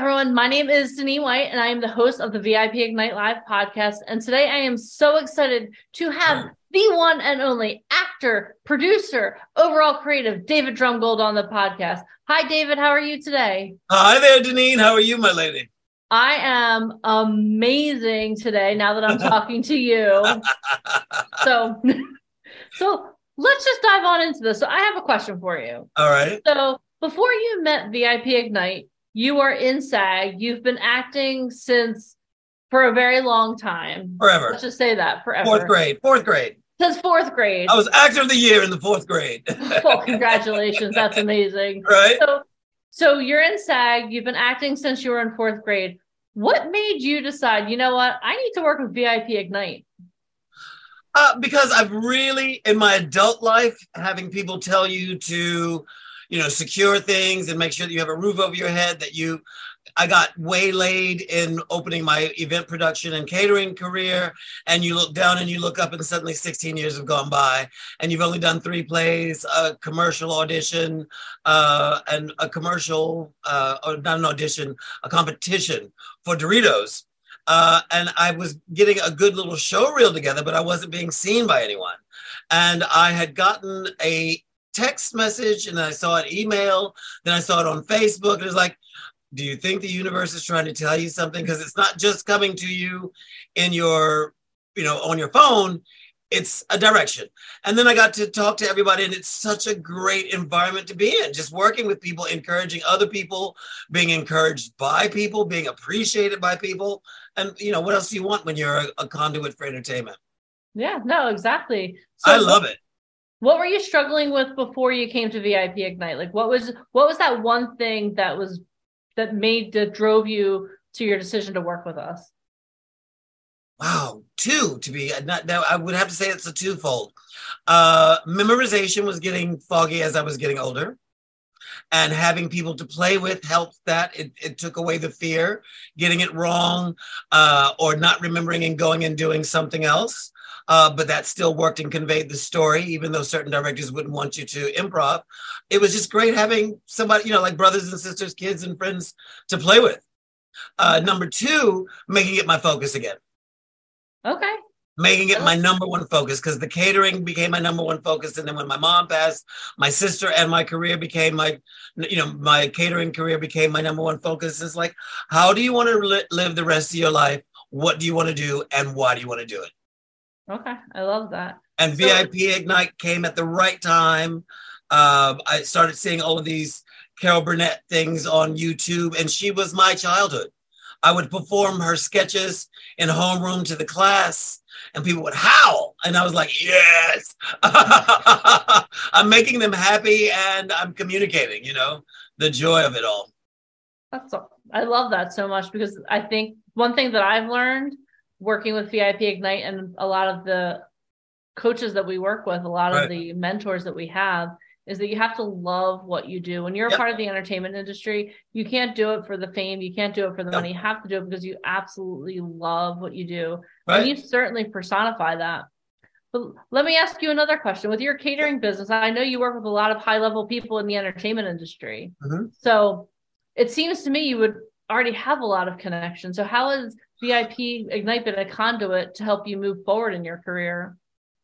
Everyone. My name is Deneen White, and I am the host of the VIP Ignite Live podcast. And today I am so excited to have the one and only actor, producer, overall creative, David Drumgold on the podcast. Hi, David. How are you today? Hi there, Deneen. How are you, my lady? I am amazing today now that I'm talking to you. so, so let's just dive on into this. So I have a question for you. All right. So before you met VIP Ignite, you are in SAG. You've been acting since for a very long time. Forever. Let's just say that forever. Fourth grade. Fourth grade. Since fourth grade. I was actor of the year in the fourth grade. well, congratulations. That's amazing. Right. So, so you're in SAG. You've been acting since you were in fourth grade. What made you decide, you know what, I need to work with VIP Ignite? Uh, because I've really, in my adult life, having people tell you to you know, secure things and make sure that you have a roof over your head, that you I got waylaid in opening my event production and catering career. And you look down and you look up, and suddenly 16 years have gone by, and you've only done three plays, a commercial audition, uh, and a commercial, uh, or not an audition, a competition for Doritos. Uh, and I was getting a good little show reel together, but I wasn't being seen by anyone. And I had gotten a text message and I saw an email, then I saw it on Facebook. And it's like, do you think the universe is trying to tell you something? Because it's not just coming to you in your, you know, on your phone, it's a direction. And then I got to talk to everybody, and it's such a great environment to be in. Just working with people, encouraging other people, being encouraged by people, being appreciated by people. And, you know, what else do you want when you're a, a conduit for entertainment? Yeah, no, exactly. So I love it what were you struggling with before you came to vip ignite? Like what was what was that one thing that was that made that drove you to your decision to work with us? Wow two to be not now i would have to say it's a twofold. Uh memorization was getting foggy as i was getting older and having people to play with helped that it, it took away the fear getting it wrong uh, or not remembering and going and doing something else uh, but that still worked and conveyed the story, even though certain directors wouldn't want you to improv. It was just great having somebody, you know, like brothers and sisters, kids and friends to play with. Uh, number two, making it my focus again. Okay. Making it my number one focus because the catering became my number one focus. And then when my mom passed, my sister and my career became my, you know, my catering career became my number one focus. It's like, how do you want to li- live the rest of your life? What do you want to do? And why do you want to do it? Okay, I love that. And so, VIP Ignite came at the right time. Uh, I started seeing all of these Carol Burnett things on YouTube, and she was my childhood. I would perform her sketches in homeroom to the class, and people would howl. And I was like, yes, I'm making them happy and I'm communicating, you know, the joy of it all. That's all. I love that so much because I think one thing that I've learned working with VIP Ignite and a lot of the coaches that we work with, a lot right. of the mentors that we have, is that you have to love what you do. When you're yep. a part of the entertainment industry, you can't do it for the fame, you can't do it for the yep. money. You have to do it because you absolutely love what you do. Right. And you certainly personify that. But let me ask you another question. With your catering business, I know you work with a lot of high level people in the entertainment industry. Mm-hmm. So it seems to me you would already have a lot of connections. So how is VIP Ignite been a conduit to help you move forward in your career?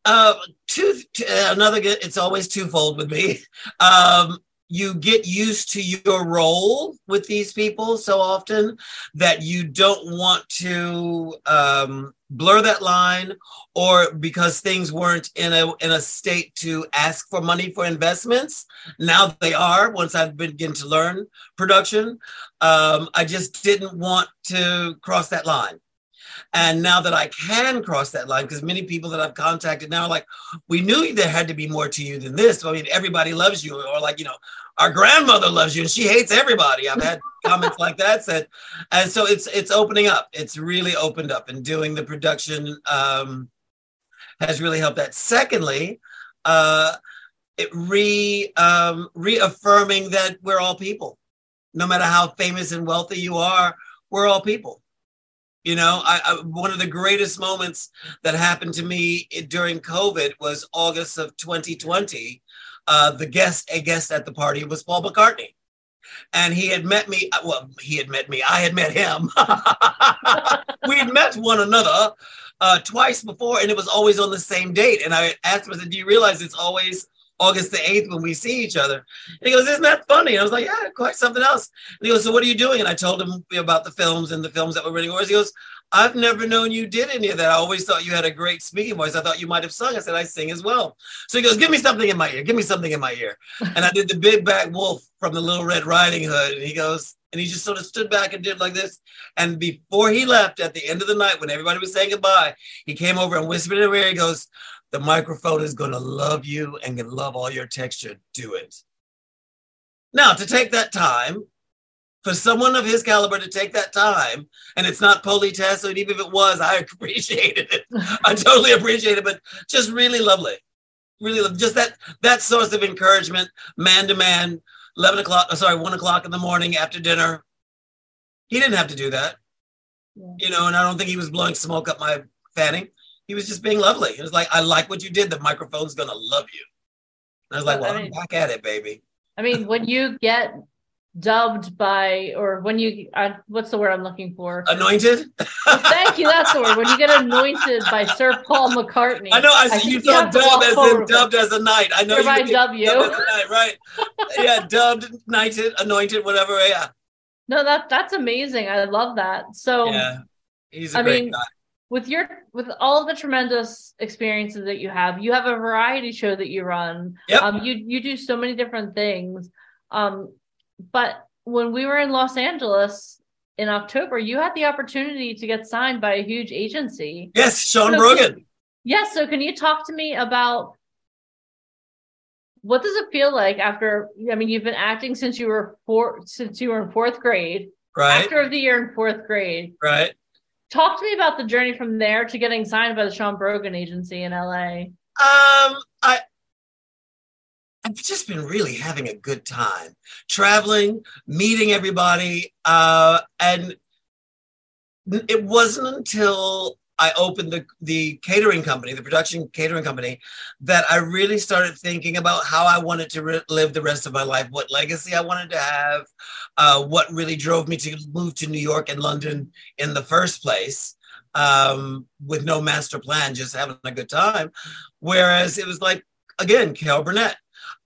Uh, two, uh, another good, it's always twofold with me. Um, you get used to your role with these people so often that you don't want to um, blur that line or because things weren't in a in a state to ask for money for investments. Now they are once i've begun to learn production. Um, i just didn't want to cross that line And now that I can cross that line, because many people that I've contacted now are like, we knew there had to be more to you than this. I mean, everybody loves you, or like, you know, our grandmother loves you and she hates everybody. I've had comments like that said. And so it's it's opening up. It's really opened up and doing the production um, has really helped that. Secondly, uh, it re um, reaffirming that we're all people. No matter how famous and wealthy you are, we're all people. You know, I, I, one of the greatest moments that happened to me during COVID was August of 2020. Uh, the guest, a guest at the party was Paul McCartney. And he had met me. Uh, well, he had met me. I had met him. we had met one another uh, twice before, and it was always on the same date. And I asked him, I said, Do you realize it's always August the 8th when we see each other. And he goes, Isn't that funny? And I was like, Yeah, quite something else. And he goes, So what are you doing? And I told him about the films and the films that were running yours. He goes, I've never known you did any of that. I always thought you had a great speaking voice. I thought you might have sung. I said, I sing as well. So he goes, Give me something in my ear. Give me something in my ear. And I did the big back wolf from the Little Red Riding Hood. And he goes, and he just sort of stood back and did like this. And before he left at the end of the night, when everybody was saying goodbye, he came over and whispered in her ear. He goes, the microphone is going to love you and can love all your texture. Do it. Now, to take that time, for someone of his caliber to take that time, and it's not politesse, and even if it was, I appreciated it. I totally appreciate it, but just really lovely. Really, lovely. just that that source of encouragement, man to man, 11 o'clock, sorry, one o'clock in the morning after dinner. He didn't have to do that. Yeah. You know, and I don't think he was blowing smoke up my fanny he was just being lovely. He was like, I like what you did. The microphone's gonna love you. And I was like, well, I am back at it, baby. I mean, when you get dubbed by, or when you, uh, what's the word I'm looking for? Anointed. well, thank you. That's the word. When you get anointed by Sir Paul McCartney. I know. I, I you dubbed as in dubbed as a knight. I know. you dub you. Night, right? yeah, dubbed, knighted, anointed, whatever. Yeah. No, that that's amazing. I love that. So. Yeah, he's a I great mean, guy with your with all the tremendous experiences that you have you have a variety show that you run. Yep. um you you do so many different things. Um but when we were in los angeles in october you had the opportunity to get signed by a huge agency. Yes sean so brogan yes so can you talk to me about what does it feel like after i mean you've been acting since you were four since you were in fourth grade. Right. Actor of the year in fourth grade. Right Talk to me about the journey from there to getting signed by the Sean Brogan agency in LA. Um, I I've just been really having a good time traveling, meeting everybody, uh, and it wasn't until I opened the, the catering company, the production catering company, that I really started thinking about how I wanted to re- live the rest of my life, what legacy I wanted to have, uh, what really drove me to move to New York and London in the first place. Um, with no master plan, just having a good time. Whereas it was like, again, Carol Burnett.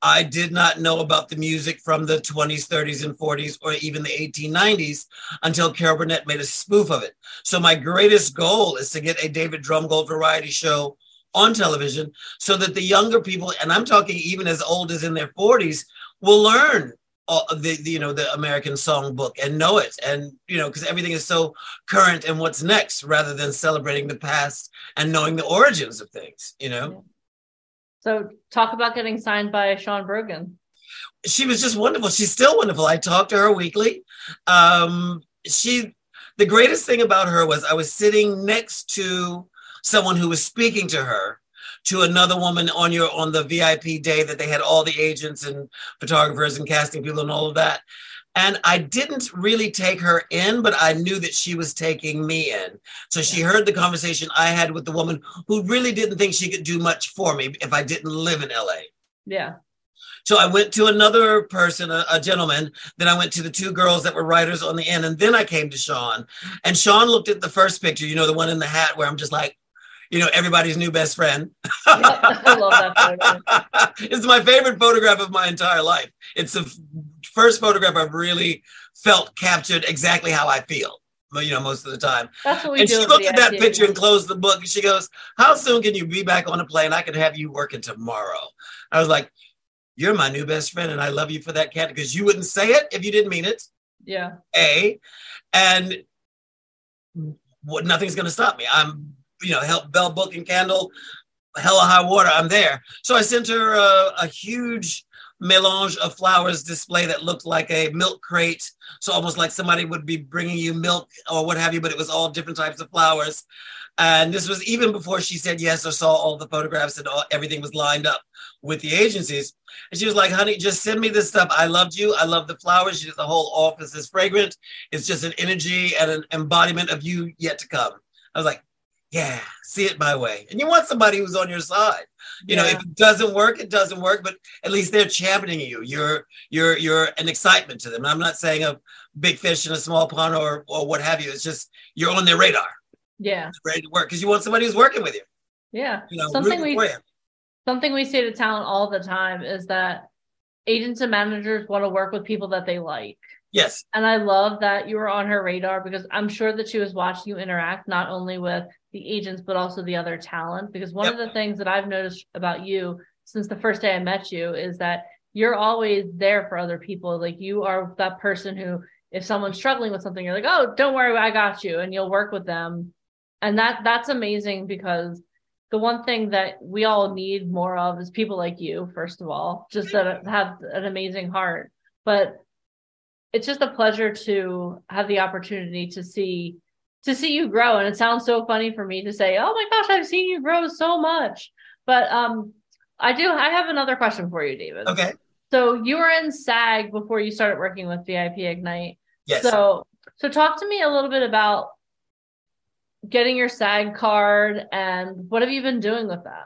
I did not know about the music from the 20s, 30s, and 40s, or even the 1890s until Carol Burnett made a spoof of it. So my greatest goal is to get a David Drumgold variety show on television so that the younger people, and I'm talking even as old as in their 40s, will learn the, the, you know the American songbook and know it, and you know because everything is so current and what's next, rather than celebrating the past and knowing the origins of things. You know. So talk about getting signed by Sean Brogan. She was just wonderful. She's still wonderful. I talk to her weekly. Um, she, the greatest thing about her was I was sitting next to someone who was speaking to her to another woman on your on the VIP day that they had all the agents and photographers and casting people and all of that. And I didn't really take her in, but I knew that she was taking me in. So she heard the conversation I had with the woman who really didn't think she could do much for me if I didn't live in LA. Yeah. So I went to another person, a, a, gentleman. Then I went to the two girls that were writers on the end. And then I came to Sean. And Sean looked at the first picture, you know, the one in the hat where I'm just like, you know, everybody's new best friend. I love that photo. it's my favorite photograph of my entire life. It's the first photograph I've really felt captured exactly how I feel. You know, most of the time. That's what we and do. she looked at that picture and closed the book. And she goes, "How soon can you be back on a plane? I could have you working tomorrow." I was like, "You're my new best friend, and I love you for that, cat, because you wouldn't say it if you didn't mean it." Yeah. A, and what nothing's going to stop me. I'm, you know, help bell book and candle, hella high water. I'm there. So I sent her a, a huge melange of flowers display that looked like a milk crate. So almost like somebody would be bringing you milk or what have you, but it was all different types of flowers. And this was even before she said yes or saw all the photographs and all, everything was lined up with the agencies. And she was like, honey, just send me this stuff. I loved you. I love the flowers. She, the whole office is fragrant. It's just an energy and an embodiment of you yet to come. I was like, yeah, see it my way. And you want somebody who's on your side. You yeah. know, if it doesn't work, it doesn't work, but at least they're championing you. You're you're you're an excitement to them. And I'm not saying a big fish in a small pond or or what have you. It's just you're on their radar. Yeah. Ready to work because you want somebody who's working with you. Yeah. You know, something we something we say to talent all the time is that agents and managers want to work with people that they like. Yes. And I love that you were on her radar because I'm sure that she was watching you interact not only with the agents, but also the other talent. Because one yep. of the things that I've noticed about you since the first day I met you is that you're always there for other people. Like you are that person who, if someone's struggling with something, you're like, oh, don't worry, I got you. And you'll work with them. And that that's amazing because the one thing that we all need more of is people like you, first of all, just that have an amazing heart. But it's just a pleasure to have the opportunity to see to see you grow. And it sounds so funny for me to say, "Oh my gosh, I've seen you grow so much." But um, I do. I have another question for you, David. Okay. So you were in SAG before you started working with VIP Ignite. Yes. So so talk to me a little bit about getting your SAG card and what have you been doing with that?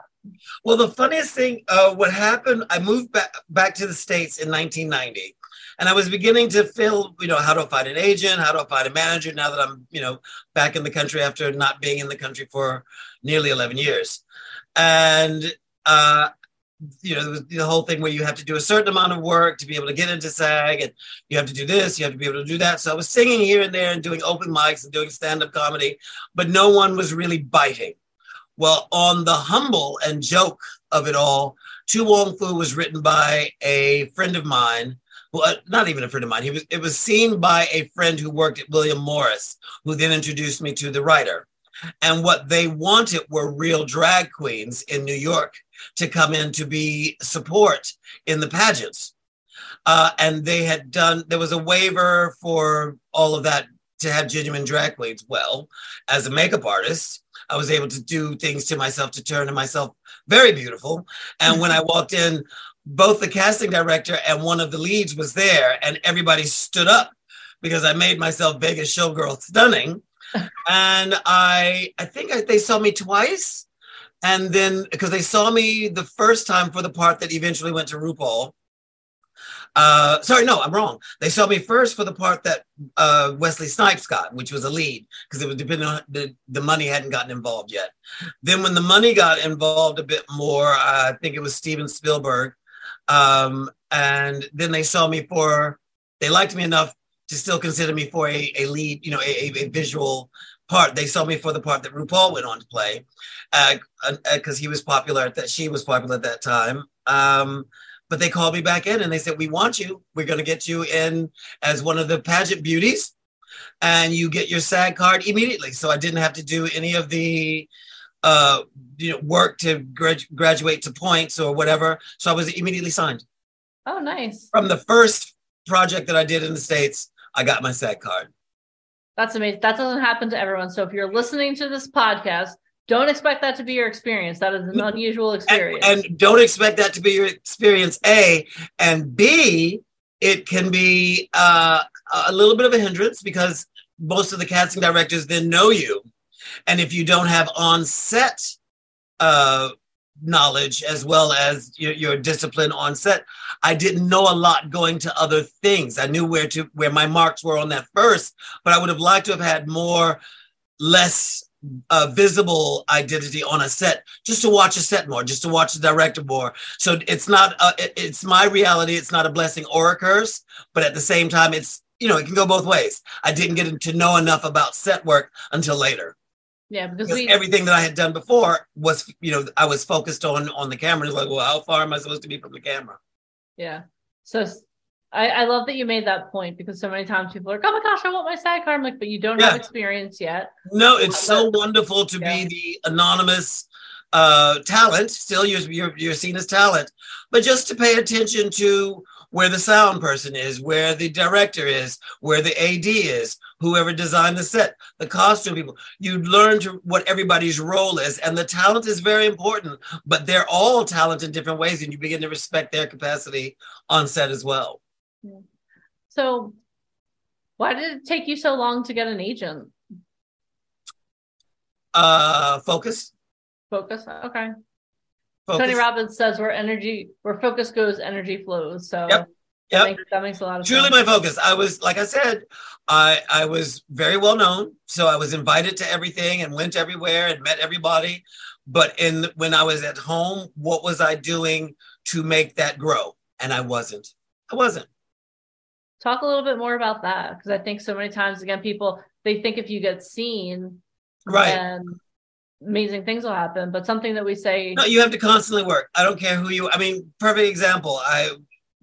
Well, the funniest thing, uh, what happened, I moved back back to the States in 1990. And I was beginning to feel, you know, how do I find an agent? How do I find a manager now that I'm, you know, back in the country after not being in the country for nearly 11 years. And uh, you know, the whole thing where you have to do a certain amount of work to be able to get into SAG, and you have to do this, you have to be able to do that. So I was singing here and there and doing open mics and doing stand up comedy, but no one was really biting. Well, on the humble and joke of it all, To Wong Foo was written by a friend of mine. Well, not even a friend of mine. He was. It was seen by a friend who worked at William Morris, who then introduced me to the writer. And what they wanted were real drag queens in New York to come in to be support in the pageants. Uh, and they had done, there was a waiver for all of that to have genuine drag queens. Well, as a makeup artist, I was able to do things to myself to turn myself very beautiful. And when I walked in, both the casting director and one of the leads was there, and everybody stood up because I made myself Vegas showgirl stunning and I I think I, they saw me twice, and then because they saw me the first time for the part that eventually went to RuPaul. Uh, sorry, no, I'm wrong. They saw me first for the part that uh, Wesley Snipes got, which was a lead, because it was depending on the, the money hadn't gotten involved yet. Then when the money got involved a bit more, uh, I think it was Steven Spielberg, um, and then they saw me for. They liked me enough to still consider me for a, a lead, you know, a, a, visual part. They saw me for the part that RuPaul went on to play because uh, uh, he was popular at that. She was popular at that time. Um, but they called me back in and they said, "We want you. We're going to get you in as one of the pageant beauties, and you get your SAG card immediately." So I didn't have to do any of the uh, you know work to grad- graduate to points or whatever. So I was immediately signed. Oh, nice! From the first project that I did in the states I got my SAG card. That's amazing. That doesn't happen to everyone. So if you're listening to this podcast, don't expect that to be your experience. That is an unusual experience. And, and don't expect that to be your experience, A. And B, it can be uh, a little bit of a hindrance because most of the casting directors then know you. And if you don't have on set uh, knowledge as well as your, your, discipline on set i didn't know a lot going to other things. I knew where to where my marks were on that first but i would have liked to have had more less uh, visible identity on a set just to watch a set more just to watch the director more. So it's not a, it's my reality. It's not a blessing or a curse but at the same time it's you know it can go both ways. I didn't get to know enough about set work until later yeah, because, because we, everything that I had done before was, you know, I was focused on on the camera. It's like, well, how far am I supposed to be from the camera? Yeah. So I, I love that you made that point because so many times people are like, oh my gosh, I want my SAG card. I'm like, but you don't Yeah. have experience yet. No, it's so wonderful to Yeah. be the anonymous uh, talent. Still, you're, you're you're seen as talent, but just to pay attention to where the sound person is, where the director is, where the AD is, whoever designed the set, the costume people. You learn to what everybody's role is, and the talent is very important. But they're all talent in different ways, and you begin to respect their capacity on set as well. So why did it take you so long to get an agent? Uh, focus. Focus. Okay. Focus. Tony Robbins says where energy, where focus goes, energy flows. So Yep. that, Yep. makes, that makes a lot of truly sense. my focus i was like i said i i was very well known so i was invited to everything and went everywhere and met everybody but in when i was at home what was i doing to make that grow and i wasn't i wasn't Talk a little bit more about that because I think so many times again people they think if you get seen, right then amazing things will happen. But something that we say, no you have to constantly work i don't care who you i mean perfect example i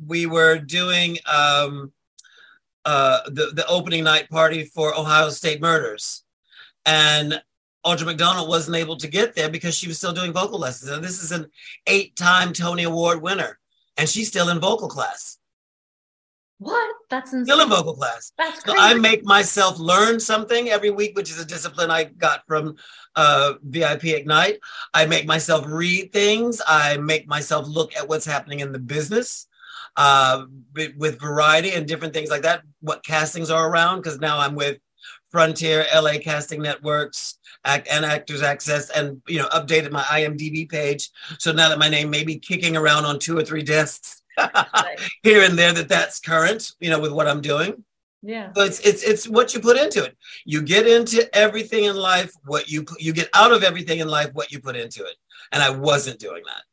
we were doing um uh the the opening night party for ohio state murders and Audra McDonald wasn't able to get there because she was still doing vocal lessons. And this is an eight-time Tony Award winner, and she's still in vocal class. What? That's Still in insane. vocal class. That's So. I make myself learn something every week, which is a discipline I got from uh, VIP Ignite. I make myself read things. I make myself look at what's happening in the business uh, with, variety and different things like that. What castings are around because now I'm with Frontier, LA Casting Networks, Act and Actors Access, and you know updated my IMDb page. So now that my name may be kicking around on two or three desks. here and there, that that's current. You know, with what I'm doing. Yeah. So it's it's it's what you put into it. You get into everything in life what you put- you get out of everything in life what you put into it. And I wasn't doing that.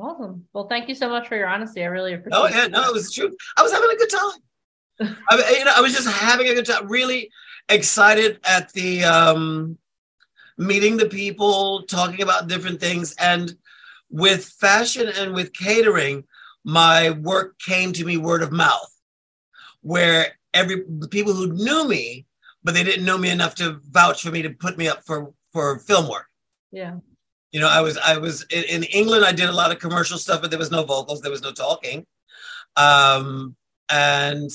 Awesome. Well, thank you so much for your honesty. I really appreciate Oh yeah, no, it was true. I was having a good time. I you know, I was just having a good time. Really excited at the um, meeting the people, talking about different things, and with fashion and with catering, my work came to me word of mouth, where every the people who knew me, but they didn't know me enough to vouch for me to put me up for for film work. Yeah. You know, I was I was in, in England. I did a lot of commercial stuff, but there was no vocals, there was no talking, um, and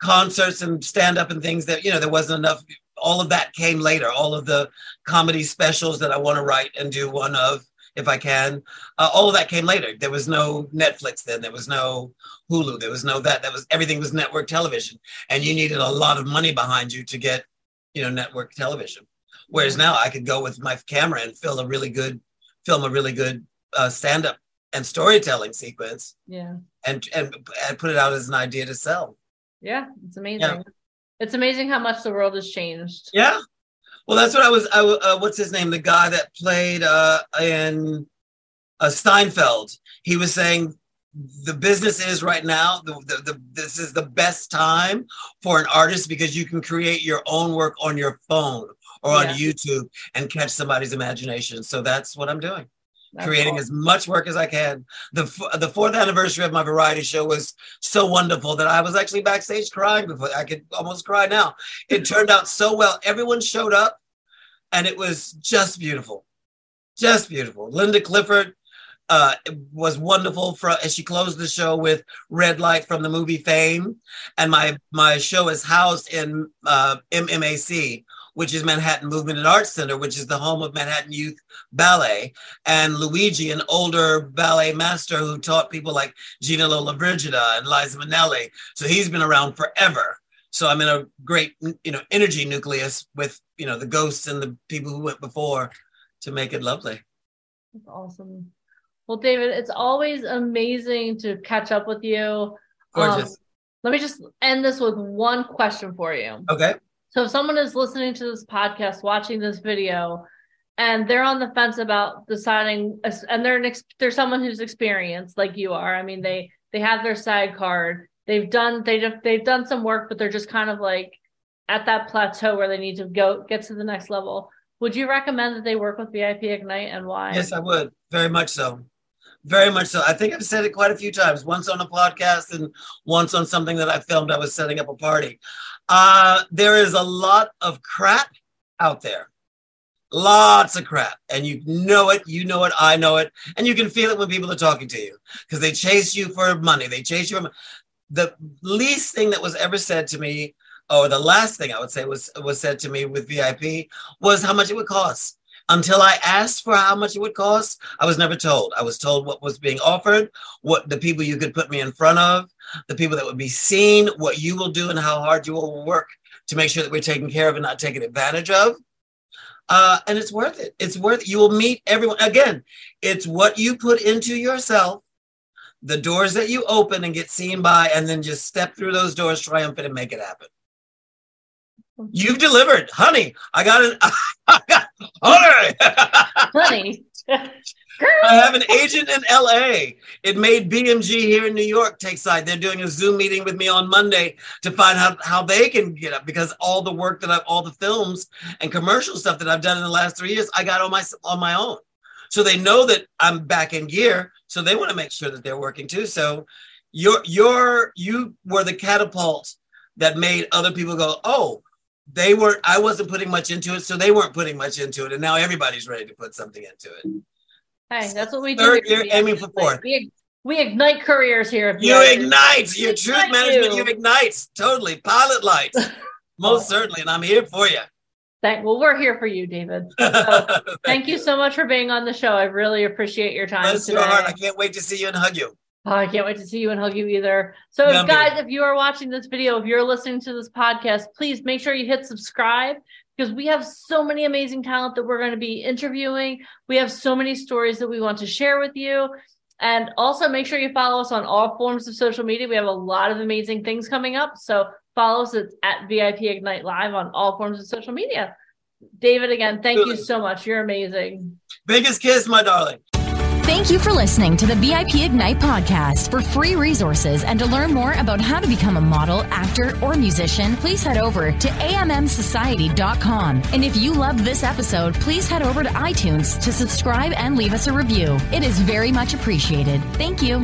concerts and stand up and things that you know there wasn't enough. All of that came later. All of the comedy specials that I want to write and do one of if I can. Uh, all of that came later. There was no Netflix then. There was no Hulu. There was no that. That was everything was network television, and you needed a lot of money behind you to get you know network television. Whereas now I could go with my camera and film a really good, film a really good uh, stand up and storytelling sequence, Yeah. and, and and put it out as an idea to sell. Yeah. It's amazing. Yeah. It's amazing how much the world has changed. Yeah. Well, that's what I was. I, uh, what's his name? The guy that played uh, in uh, Seinfeld. He was saying the business is right now. The, the, the this is the best time for an artist because you can create your own work on your phone or on YouTube and catch somebody's imagination. So that's what I'm doing. That's creating awesome. as much work as I can. The f- the fourth anniversary of my variety show was so wonderful that I was actually backstage crying before I could almost cry now. It turned out so well. Everyone showed up, and it was just beautiful, just beautiful. Linda Clifford uh, was wonderful. For as she closed the show with "Red Light" from the movie Fame, and my my show is housed in uh, MMAC. Which is Manhattan Movement and Arts Center, which is the home of Manhattan Youth Ballet and Luigi, an older ballet master who taught people like Gina Lollobrigida and Liza Minnelli. So he's been around forever. So I'm in a great, you know, energy nucleus with, you know, the ghosts and the people who went before to make it lovely. That's awesome. Well, David, it's always amazing to catch up with you. Gorgeous. Um, let me just end this with one question for you. okay. So, if someone is listening to this podcast, watching this video, and they're on the fence about deciding, and they're an ex- they're someone who's experienced like you are. I mean, they they have their SAG card. They've done they they've done some work, but they're just kind of like at that plateau where they need to go get to the next level. Would you recommend that they work with VIP Ignite and why? Yes, I would. Very much so. Very much so. I think I've said it quite a few times, once on a podcast and once on something that I filmed. I was setting up a party. Uh, there is a lot of crap out there. Lots of crap. And you know it, you know it, I know it. And you can feel it when people are talking to you because they chase you for money. They chase you for the least thing that was ever said to me, or the last thing I would say was was said to me with VIP was how much it would cost. Until I asked for how much it would cost, I was never told. I was told what was being offered, what the people you could put me in front of, the people that would be seen, what you will do, and how hard you will work to make sure that we're taken care of and not taken advantage of. Uh, and it's worth it. It's worth it. You will meet everyone. Again, it's what you put into yourself, the doors that you open and get seen by, and then just step through those doors triumphant and make it happen. You've delivered, honey. I got it. honey. honey. I have an agent in LA. It made BMG here in New York take side. They're doing a Zoom meeting with me on Monday to find out how they can get up because all the work that I've, all the films and commercial stuff that I've done in the last three years, I got on my on my own. So they know that I'm back in gear. So they want to make sure that they're working too. So you're you're you were the catapult that made other people go, oh, they weren't i wasn't putting much into it so they weren't putting much into it and now everybody's ready to put something into it. Hey that's what we do third year aiming for fourth. We, we ignite careers here you ignite! Your truth management you. you ignite! Totally. Pilot lights. Most certainly and i'm here for you Thank, well, we're here for you, David. So, thank, thank you so much for being on the show. I really appreciate your time. Bless today. your heart. I can't wait to see you and hug you. Oh, I can't wait to see you and hug you either. So, if, guys, if you are watching this video, if you're listening to this podcast, please make sure you hit subscribe because we have so many amazing talent that we're going to be interviewing. We have so many stories that we want to share with you. And also make sure you follow us on all forms of social media. We have a lot of amazing things coming up. So follow us at, at VIP Ignite Live on all forms of social media. David, again, thank you so much. You're amazing. Biggest kiss, my darling. Thank you for listening to the VIP Ignite podcast. For free resources and to learn more about how to become a model, actor, or musician, please head over to ammsociety.com. And if you loved this episode, please head over to iTunes to subscribe and leave us a review. It is very much appreciated. Thank you.